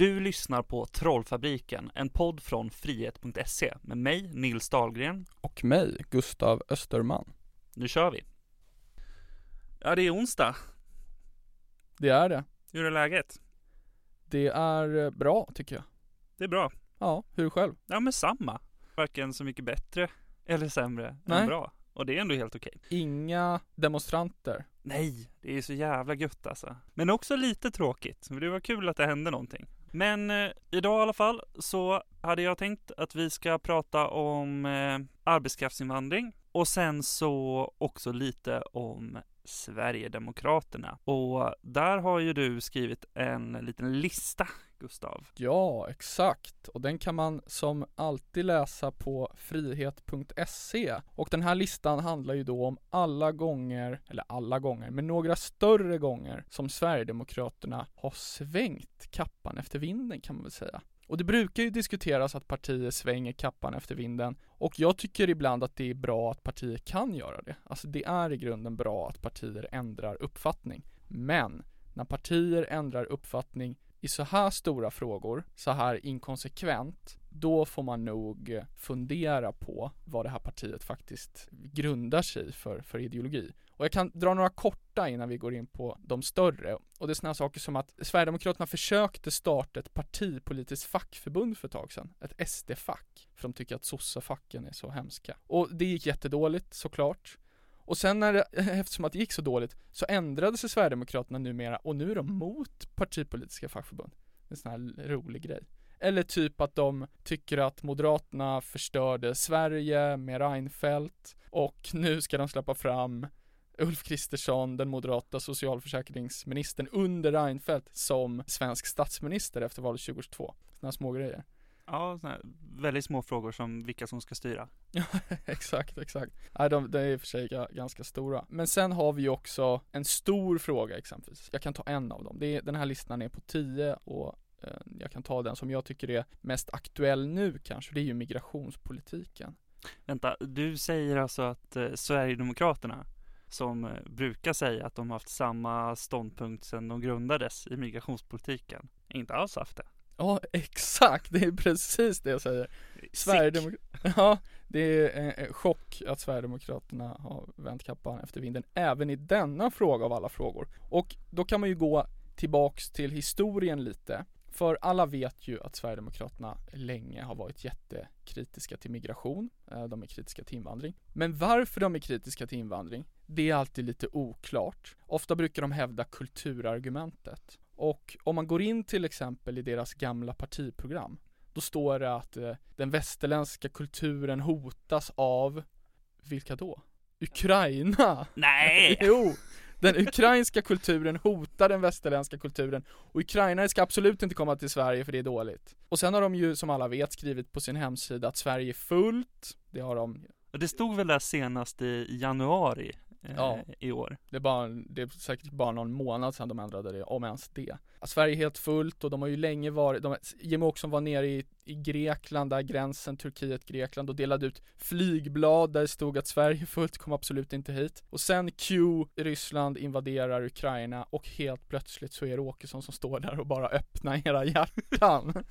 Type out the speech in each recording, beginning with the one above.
Du lyssnar på Trollfabriken, en podd från frihet.se med mig, Nils Dahlgren. Och mig, Gustav Österman. Nu kör vi! Ja, det är onsdag. Det är det. Hur är läget? Det är eh, bra, tycker jag. Det är bra. Ja, hur själv? Ja, men samma. Varken så mycket bättre eller sämre Nej. än bra. Och det är ändå helt okej. Inga demonstranter. Nej, det är så jävla gött alltså. Men också lite tråkigt. För det var kul att det hände någonting. Men eh, idag i alla fall så hade jag tänkt att vi ska prata om eh, arbetskraftsinvandring och sen så också lite om Sverigedemokraterna. Och där har ju du skrivit en liten lista, Gustav. Ja, exakt. Och den kan man som alltid läsa på frihet.se. Och den här listan handlar ju då om alla gånger, eller alla gånger, men några större gånger som Sverigedemokraterna har svängt kappan efter vinden kan man väl säga. Och det brukar ju diskuteras att partier svänger kappan efter vinden och jag tycker ibland att det är bra att partier kan göra det. Alltså det är i grunden bra att partier ändrar uppfattning. Men när partier ändrar uppfattning i så här stora frågor, så här inkonsekvent, då får man nog fundera på vad det här partiet faktiskt grundar sig för, för ideologi. Och jag kan dra några korta innan vi går in på de större. Och det är sådana saker som att Sverigedemokraterna försökte starta ett partipolitiskt fackförbund för ett tag sedan. Ett SD-fack. För de tycker att sossefacken är så hemska. Och det gick jättedåligt såklart. Och sen när det, eftersom att det gick så dåligt, så ändrade sig Sverigedemokraterna numera och nu är de mot partipolitiska fackförbund. Det är en sån här rolig grej. Eller typ att de tycker att Moderaterna förstörde Sverige med Reinfeldt och nu ska de släppa fram Ulf Kristersson, den moderata socialförsäkringsministern under Reinfeldt som svensk statsminister efter valet 2022. Sådana små grejer. Ja, här väldigt små frågor som vilka som ska styra. Ja, exakt, exakt. Nej, de, de är i och för sig ga- ganska stora. Men sen har vi ju också en stor fråga exempelvis. Jag kan ta en av dem. Det är, den här listan är på 10 och eh, jag kan ta den som jag tycker är mest aktuell nu kanske. Det är ju migrationspolitiken. Vänta, du säger alltså att eh, Sverigedemokraterna som eh, brukar säga att de har haft samma ståndpunkt sedan de grundades i migrationspolitiken, inte alls haft det. Ja, exakt. Det är precis det jag säger. Sverigedemokraterna, ja, det är en, en chock att Sverigedemokraterna har vänt kappan efter vinden även i denna fråga av alla frågor. Och då kan man ju gå tillbaks till historien lite. För alla vet ju att Sverigedemokraterna länge har varit jättekritiska till migration. Eh, De är kritiska till invandring. Men varför de är kritiska till invandring, det är alltid lite oklart. Ofta brukar de hävda kulturargumentet. Och om man går in till exempel i deras gamla partiprogram, då står det att eh, den västerländska kulturen hotas av, vilka då? Ukraina! Nej! Jo! Den ukrainska kulturen hotar den västerländska kulturen och ukrainare ska absolut inte komma till Sverige för det är dåligt. Och sen har de ju som alla vet skrivit på sin hemsida att Sverige är fullt, det har de, Och det stod väl där senast i januari eh, Ja. i år. det är, bara, det är säkert bara någon månad sedan de ändrade det, om ens det. Sverige är helt fullt och de har ju länge varit, de, Jimmie Åkesson var nere i, i Grekland, där gränsen Turkiet-Grekland och delade ut flygblad där det stod att Sverige är fullt, kom absolut inte hit. Och sen Q, Ryssland invaderar Ukraina och helt plötsligt så är det Åkesson som står där och bara öppnar era hjärtan.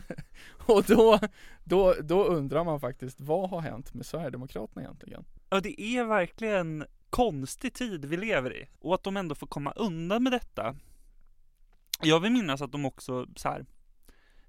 och då, då, då undrar man faktiskt, vad har hänt med Sverigedemokraterna egentligen? Ja, det är verkligen konstig tid vi lever i. Och att de ändå får komma undan med detta. Jag vill minnas att de också så här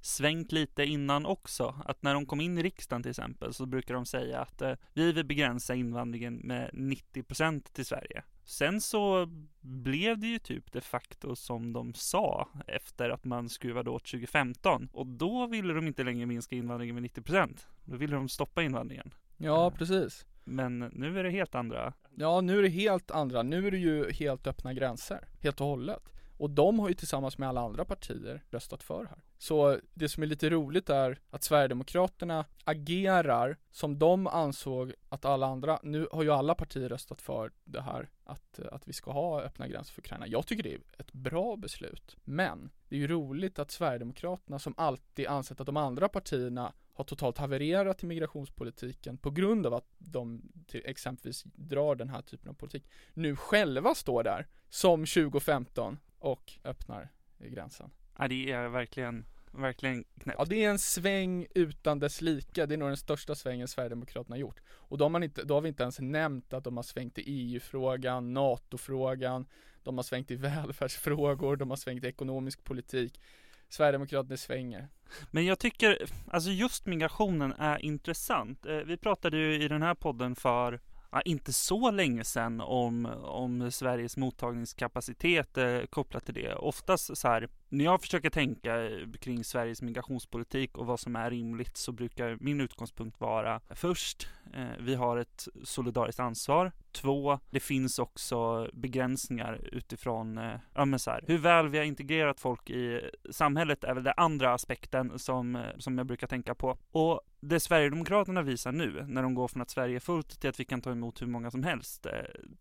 svängt lite innan också. Att när de kom in i riksdagen till exempel så brukar de säga att eh, vi vill begränsa invandringen med 90% till Sverige. Sen så blev det ju typ de facto som de sa efter att man skruvade åt 2015. Och då ville de inte längre minska invandringen med 90%. Då ville de stoppa invandringen. Ja, precis. Men nu är det helt andra. Ja, nu är det helt andra. Nu är det ju helt öppna gränser. Helt och hållet. Och de har ju tillsammans med alla andra partier röstat för här. Så det som är lite roligt är att Sverigedemokraterna agerar som de ansåg att alla andra, nu har ju alla partier röstat för det här att, att vi ska ha öppna gränser för Ukraina. Jag tycker det är ett bra beslut. Men det är ju roligt att Sverigedemokraterna som alltid ansett att de andra partierna har totalt havererat i migrationspolitiken på grund av att de till exempelvis drar den här typen av politik nu själva står där som 2015 och öppnar gränsen. Ja, det är verkligen verkligen knäppt. Ja det är en sväng utan dess like, det är nog den största svängen Sverigedemokraterna har gjort. Och då har, man inte, då har vi inte ens nämnt att de har svängt i EU-frågan, NATO-frågan, de har svängt i välfärdsfrågor, de har svängt i ekonomisk politik. Sverigedemokraterna svänger. Men jag tycker, alltså just migrationen är intressant. Eh, vi pratade ju i den här podden för ja, inte så länge sedan om, om Sveriges mottagningskapacitet eh, kopplat till det. Oftast så här, när jag försöker tänka eh, kring Sveriges migrationspolitik och vad som är rimligt så brukar min utgångspunkt vara först, eh, vi har ett solidariskt ansvar. Två, det finns också begränsningar utifrån, eh, ja men så här, hur väl vi har integrerat folk i eh, samhället är väl den andra aspekten som, eh, som jag brukar tänka på. Och det Sverigedemokraterna visar nu, när de går från att Sverige är fullt till att vi kan ta emot hur många som helst, eh,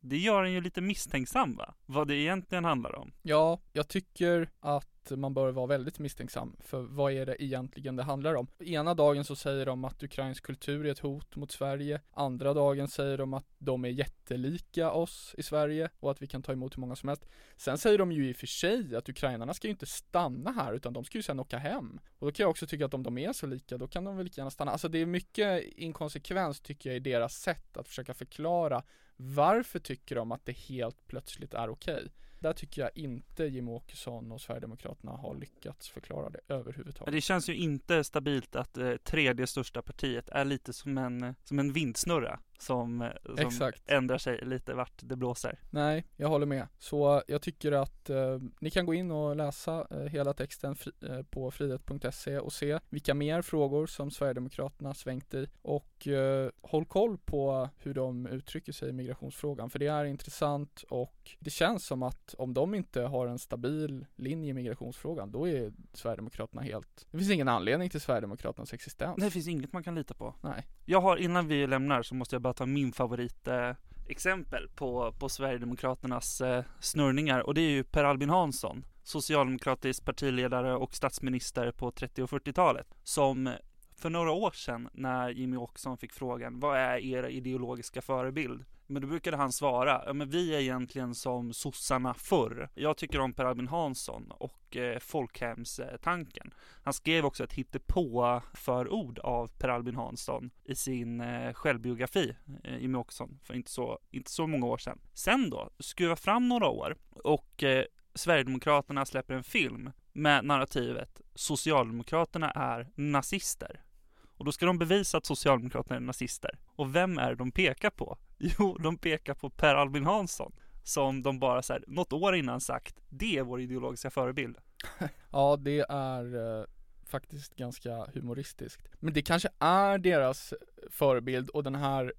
det gör en ju lite misstänksam va? Vad det egentligen handlar om. Ja, jag tycker att man bör vara väldigt misstänksam för vad är det egentligen det handlar om? Ena dagen så säger de att ukrainsk kultur är ett hot mot Sverige. Andra dagen säger de att de är jättelika oss i Sverige och att vi kan ta emot hur många som helst. Sen säger de ju i och för sig att ukrainarna ska ju inte stanna här utan de ska ju sen åka hem. Och då kan jag också tycka att om de är så lika då kan de väl lika gärna stanna. Alltså det är mycket inkonsekvens tycker jag i deras sätt att försöka förklara varför tycker de att det helt plötsligt är okej? Där tycker jag inte Jimmie Åkesson och Sverigedemokraterna har lyckats förklara det Men överhuvudtaget. det känns ju inte stabilt att eh, tredje största partiet är lite som en, som en vindsnurra som, som Exakt. ändrar sig lite vart det blåser. Nej, jag håller med. Så jag tycker att eh, ni kan gå in och läsa eh, hela texten fri, eh, på frihet.se och se vilka mer frågor som Sverigedemokraterna svängt i och eh, håll koll på hur de uttrycker sig i migrationsfrågan för det är intressant och det känns som att om de inte har en stabil linje i migrationsfrågan då är Sverigedemokraterna helt Det finns ingen anledning till Sverigedemokraternas existens. Det finns inget man kan lita på. Nej. Jag har, innan vi lämnar så måste jag bara ta min favorit eh, exempel på, på Sverigedemokraternas eh, snurrningar och det är ju Per Albin Hansson, socialdemokratisk partiledare och statsminister på 30 och 40-talet, som för några år sedan när Jimmy Åkesson fick frågan vad är era ideologiska förebild? Men då brukade han svara, ja men vi är egentligen som sossarna förr. Jag tycker om Per Albin Hansson och eh, folkhemstanken. Han skrev också ett hittepå förord av Per Albin Hansson i sin eh, självbiografi, eh, Jimmy Åkesson, för inte så, inte så många år sedan. Sen då, skruva fram några år och eh, Sverigedemokraterna släpper en film med narrativet Socialdemokraterna är nazister. Och då ska de bevisa att Socialdemokraterna är nazister. Och vem är det de pekar på? Jo, de pekar på Per Albin Hansson. Som de bara så här, något år innan sagt, det är vår ideologiska förebild. Ja, det är eh, faktiskt ganska humoristiskt. Men det kanske är deras förebild och den här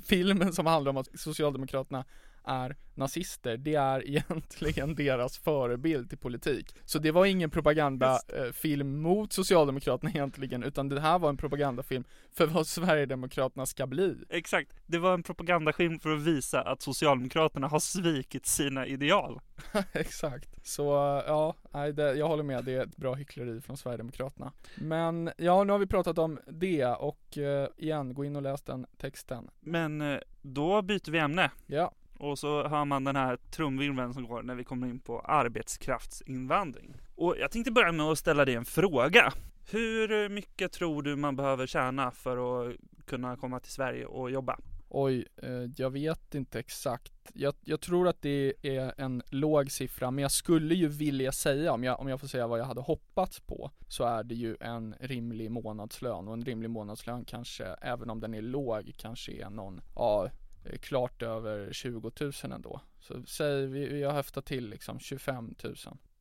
filmen som handlar om att Socialdemokraterna är nazister, det är egentligen deras förebild till politik. Så det var ingen propagandafilm mot Socialdemokraterna egentligen, utan det här var en propagandafilm för vad Sverigedemokraterna ska bli. Exakt, det var en propagandafilm för att visa att Socialdemokraterna har svikit sina ideal. Exakt. Så ja, nej, det, jag håller med, det är ett bra hyckleri från Sverigedemokraterna. Men ja, nu har vi pratat om det och eh, igen, gå in och läs den texten. Men eh, då byter vi ämne. Ja, och så hör man den här trumvirveln som går när vi kommer in på arbetskraftsinvandring. Och jag tänkte börja med att ställa dig en fråga. Hur mycket tror du man behöver tjäna för att kunna komma till Sverige och jobba? oj, eh, jag vet inte exakt. Jag, jag tror att det är en låg siffra, men jag skulle ju vilja säga, om jag, om jag får säga vad jag hade hoppats på, så är det ju en rimlig månadslön och en rimlig månadslön kanske, även om den är låg, kanske är någon, ja, Eh, klart över 20 000 ändå. Så säg, vi, vi har höftat till liksom 25 000.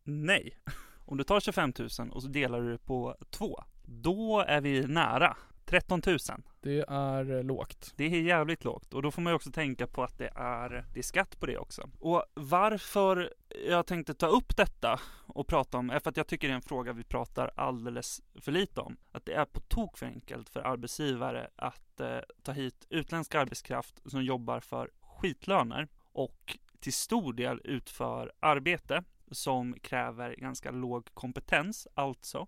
Nej. Om du tar 25 000 och så delar du det på två, då är vi nära. 13 000. Det är eh, lågt. Det är jävligt lågt och då får man ju också tänka på att det är, det är skatt på det också. Och varför jag tänkte ta upp detta och prata om är för att jag tycker det är en fråga vi pratar alldeles för lite om. Att det är på tok för enkelt för arbetsgivare att eh, ta hit utländsk arbetskraft som jobbar för skitlöner och till stor del utför arbete som kräver ganska låg kompetens, alltså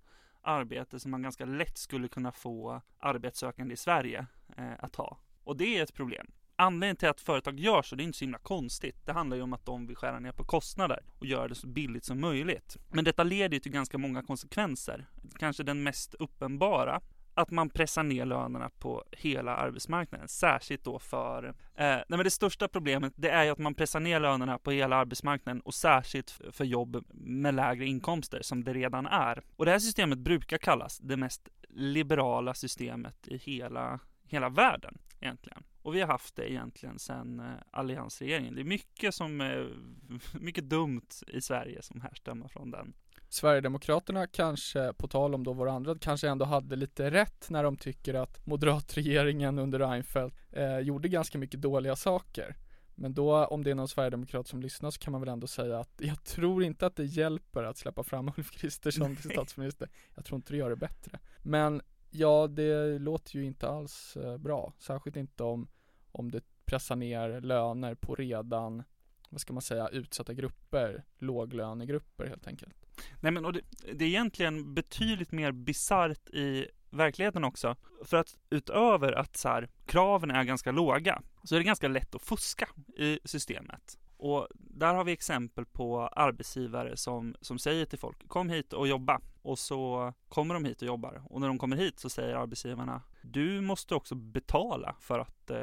arbete som man ganska lätt skulle kunna få arbetssökande i Sverige eh, att ha. Och det är ett problem. anledningen till att företag gör så, det är inte så himla konstigt. Det handlar ju om att de vill skära ner på kostnader och göra det så billigt som möjligt. Men detta leder ju till ganska många konsekvenser. Kanske den mest uppenbara att man pressar ner lönerna på hela arbetsmarknaden, särskilt då för... Eh, nej men det största problemet det är ju att man pressar ner lönerna på hela arbetsmarknaden och särskilt för jobb med lägre inkomster som det redan är. Och det här systemet brukar kallas det mest liberala systemet i hela, hela världen egentligen. Och vi har haft det egentligen sedan eh, alliansregeringen. Det är mycket som är eh, mycket dumt i Sverige som härstammar från den. Sverigedemokraterna kanske, på tal om då våra andra, kanske ändå hade lite rätt när de tycker att moderatregeringen under Reinfeldt eh, gjorde ganska mycket dåliga saker. Men då, om det är någon sverigedemokrat som lyssnar så kan man väl ändå säga att jag tror inte att det hjälper att släppa fram Ulf Kristersson till statsminister. Jag tror inte det gör det bättre. Men ja, det låter ju inte alls eh, bra. Särskilt inte om, om det pressar ner löner på redan, vad ska man säga, utsatta grupper, låglönegrupper helt enkelt. Nej men och det, det är egentligen betydligt mer bisarrt i verkligheten också. För att utöver att så här, kraven är ganska låga så är det ganska lätt att fuska i systemet. Och där har vi exempel på arbetsgivare som, som säger till folk kom hit och jobba och så kommer de hit och jobbar och när de kommer hit så säger arbetsgivarna du måste också betala för att eh,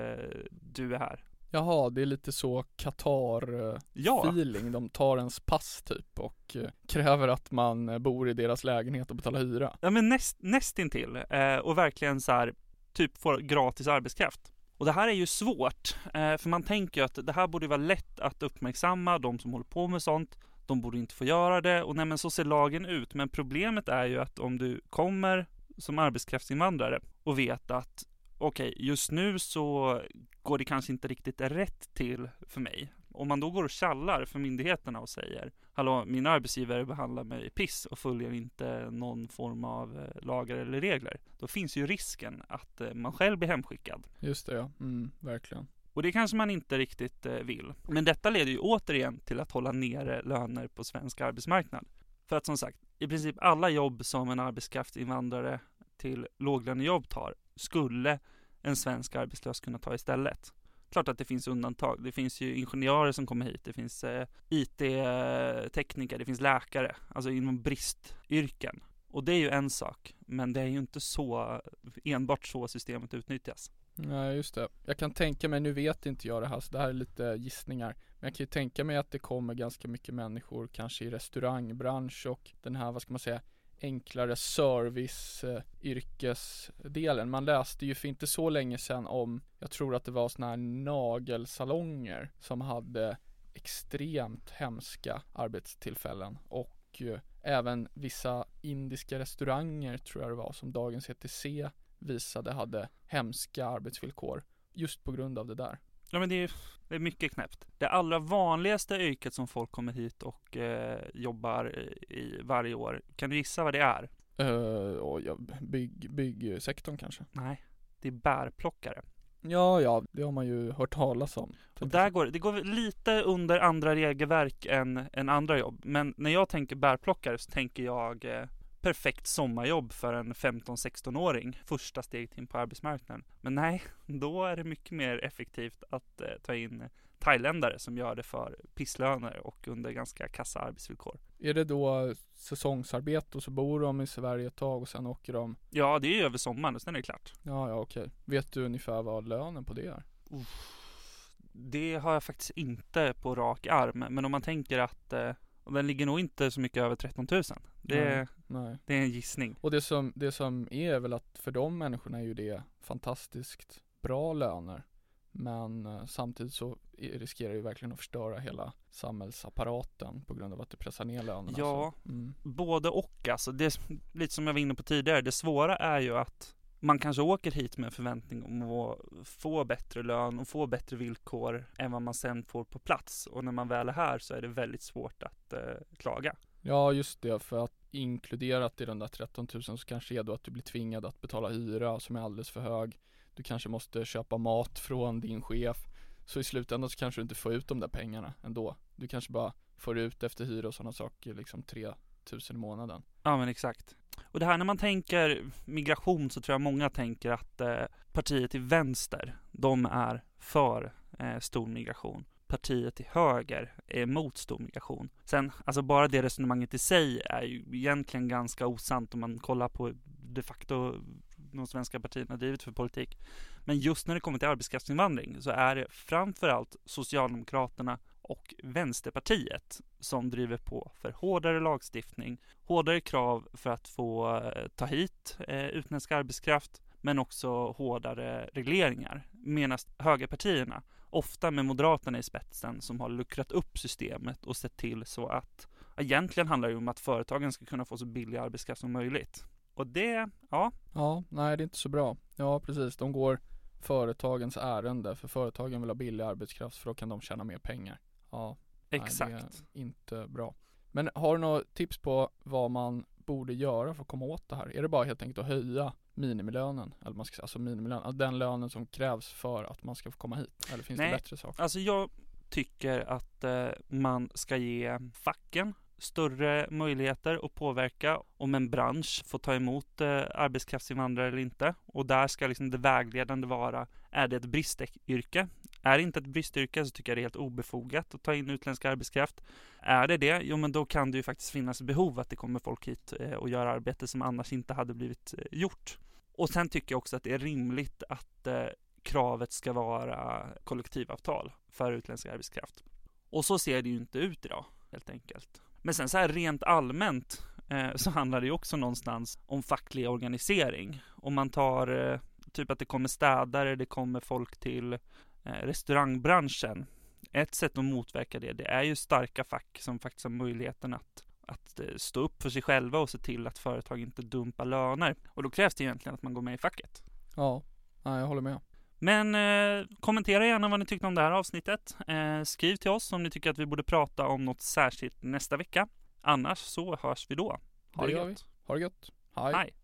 du är här. Jaha, det är lite så Qatar-feeling. Ja. De tar ens pass typ och eh, kräver att man eh, bor i deras lägenhet och betalar hyra. Ja men näst, nästintill. Eh, och verkligen så här, typ får gratis arbetskraft. Och det här är ju svårt, eh, för man tänker ju att det här borde vara lätt att uppmärksamma, de som håller på med sånt, de borde inte få göra det och nej men så ser lagen ut. Men problemet är ju att om du kommer som arbetskraftsinvandrare och vet att okej, okay, just nu så går det kanske inte riktigt rätt till för mig. Om man då går och kallar för myndigheterna och säger Hallå, min arbetsgivare behandlar mig piss och följer inte någon form av eh, lagar eller regler. Då finns ju risken att eh, man själv blir hemskickad. Just det ja, mm, verkligen. Och det kanske man inte riktigt eh, vill. Men detta leder ju återigen till att hålla nere löner på svensk arbetsmarknad. För att som sagt, i princip alla jobb som en arbetskraftsinvandrare till låglönejobb tar skulle en svensk arbetslös kunna ta istället. Klart att det finns undantag. Det finns ju ingenjörer som kommer hit. Det finns eh, IT-tekniker, det finns läkare, alltså inom bristyrken. Och det är ju en sak, men det är ju inte så enbart så systemet utnyttjas. Nej, just det. Jag kan tänka mig, nu vet inte jag det här, så det här är lite gissningar. Men jag kan ju tänka mig att det kommer ganska mycket människor, kanske i restaurangbransch och den här, vad ska man säga, enklare service-yrkesdelen. Man läste ju för inte så länge sedan om, jag tror att det var sådana här nagelsalonger som hade extremt hemska arbetstillfällen och eh, även vissa indiska restauranger tror jag det var som dagens ETC visade hade hemska arbetsvillkor just på grund av det där. Ja men det är, det är mycket knäppt. Det allra vanligaste yrket som folk kommer hit och eh, jobbar i varje år, kan du gissa vad det är? Uh, oh, ja, bygg, byggsektorn kanske? Nej, det är bärplockare. Ja, ja, det har man ju hört talas om. Och där går, det går lite under andra regelverk än, än andra jobb. Men när jag tänker bärplockare så tänker jag eh, perfekt sommarjobb för en 15-16-åring. Första steget in på arbetsmarknaden. Men nej, då är det mycket mer effektivt att eh, ta in thailändare som gör det för pisslöner och under ganska kassa arbetsvillkor. Är det då säsongsarbete och så bor de i Sverige ett tag och sen åker de? Ja, det är ju över sommaren och sen är det klart. Ja, ja okej. Vet du ungefär vad lönen på det är? Uff, det har jag faktiskt inte på rak arm, men om man tänker att eh, den ligger nog inte så mycket över 13 000. Det, nej, nej. det är en gissning. Och det som, det som är väl att för de människorna är ju det fantastiskt bra löner. Men eh, samtidigt så riskerar det ju verkligen att förstöra hela samhällsapparaten på grund av att det pressar ner lönerna. Ja, mm. både och alltså. Det är lite som jag var inne på tidigare. Det svåra är ju att man kanske åker hit med förväntning om att få bättre lön och få bättre villkor än vad man sen får på plats. Och när man väl är här så är det väldigt svårt att eh, klaga. Ja, just det. För att inkluderat i den där 13 000 så kanske det är då att du blir tvingad att betala hyra som är alldeles för hög. Du kanske måste köpa mat från din chef. Så i slutändan så kanske du inte får ut de där pengarna ändå. Du kanske bara får ut efter hyra och sådana saker liksom 3 000 i månaden. Ja men exakt. Och det här när man tänker migration så tror jag många tänker att eh, partiet till vänster, de är för eh, stor migration. Partiet till höger är emot stor migration. Sen, alltså bara det resonemanget i sig är ju egentligen ganska osant om man kollar på de facto de svenska partierna drivit för politik. Men just när det kommer till arbetskraftsinvandring så är det framförallt Socialdemokraterna och Vänsterpartiet som driver på för hårdare lagstiftning, hårdare krav för att få eh, ta hit eh, utländsk arbetskraft, men också hårdare regleringar. Medan högerpartierna, ofta med Moderaterna i spetsen, som har luckrat upp systemet och sett till så att egentligen handlar det om att företagen ska kunna få så billig arbetskraft som möjligt. Och det, ja. Ja, nej det är inte så bra. Ja, precis. De går företagens ärende, för företagen vill ha billig arbetskraft för då kan de tjäna mer pengar. Ja, exakt. Nej, det är inte bra. Men har du några tips på vad man borde göra för att komma åt det här? Är det bara helt enkelt att höja minimilönen? Eller man ska alltså minimilön, alltså den lönen som krävs för att man ska få komma hit? Eller finns Nej, det bättre saker? Alltså jag tycker att eh, man ska ge facken större möjligheter att påverka om en bransch får ta emot eh, arbetskraftsinvandrare eller inte. Och där ska liksom det vägledande vara, är det ett bristyrke? Är det inte ett bristyrke så tycker jag det är helt obefogat att ta in utländsk arbetskraft. Är det det, jo men då kan det ju faktiskt finnas behov att det kommer folk hit eh, och gör arbete som annars inte hade blivit eh, gjort. Och sen tycker jag också att det är rimligt att eh, kravet ska vara kollektivavtal för utländsk arbetskraft. Och så ser det ju inte ut idag, helt enkelt. Men sen så här rent allmänt eh, så handlar det ju också någonstans om facklig organisering. Om man tar eh, typ att det kommer städare, det kommer folk till eh, restaurangbranschen. Ett sätt att motverka det, det är ju starka fack som faktiskt har möjligheten att att eh, stå upp för sig själva och se till att företag inte dumpar löner. Och då krävs det egentligen att man går med i facket. Ja, jag håller med. Men eh, kommentera gärna vad ni tyckte om det här avsnittet. Eh, skriv till oss om ni tycker att vi borde prata om något särskilt nästa vecka. Annars så hörs vi då. Ha det, det gött. Ha det gött. Hej. Hej.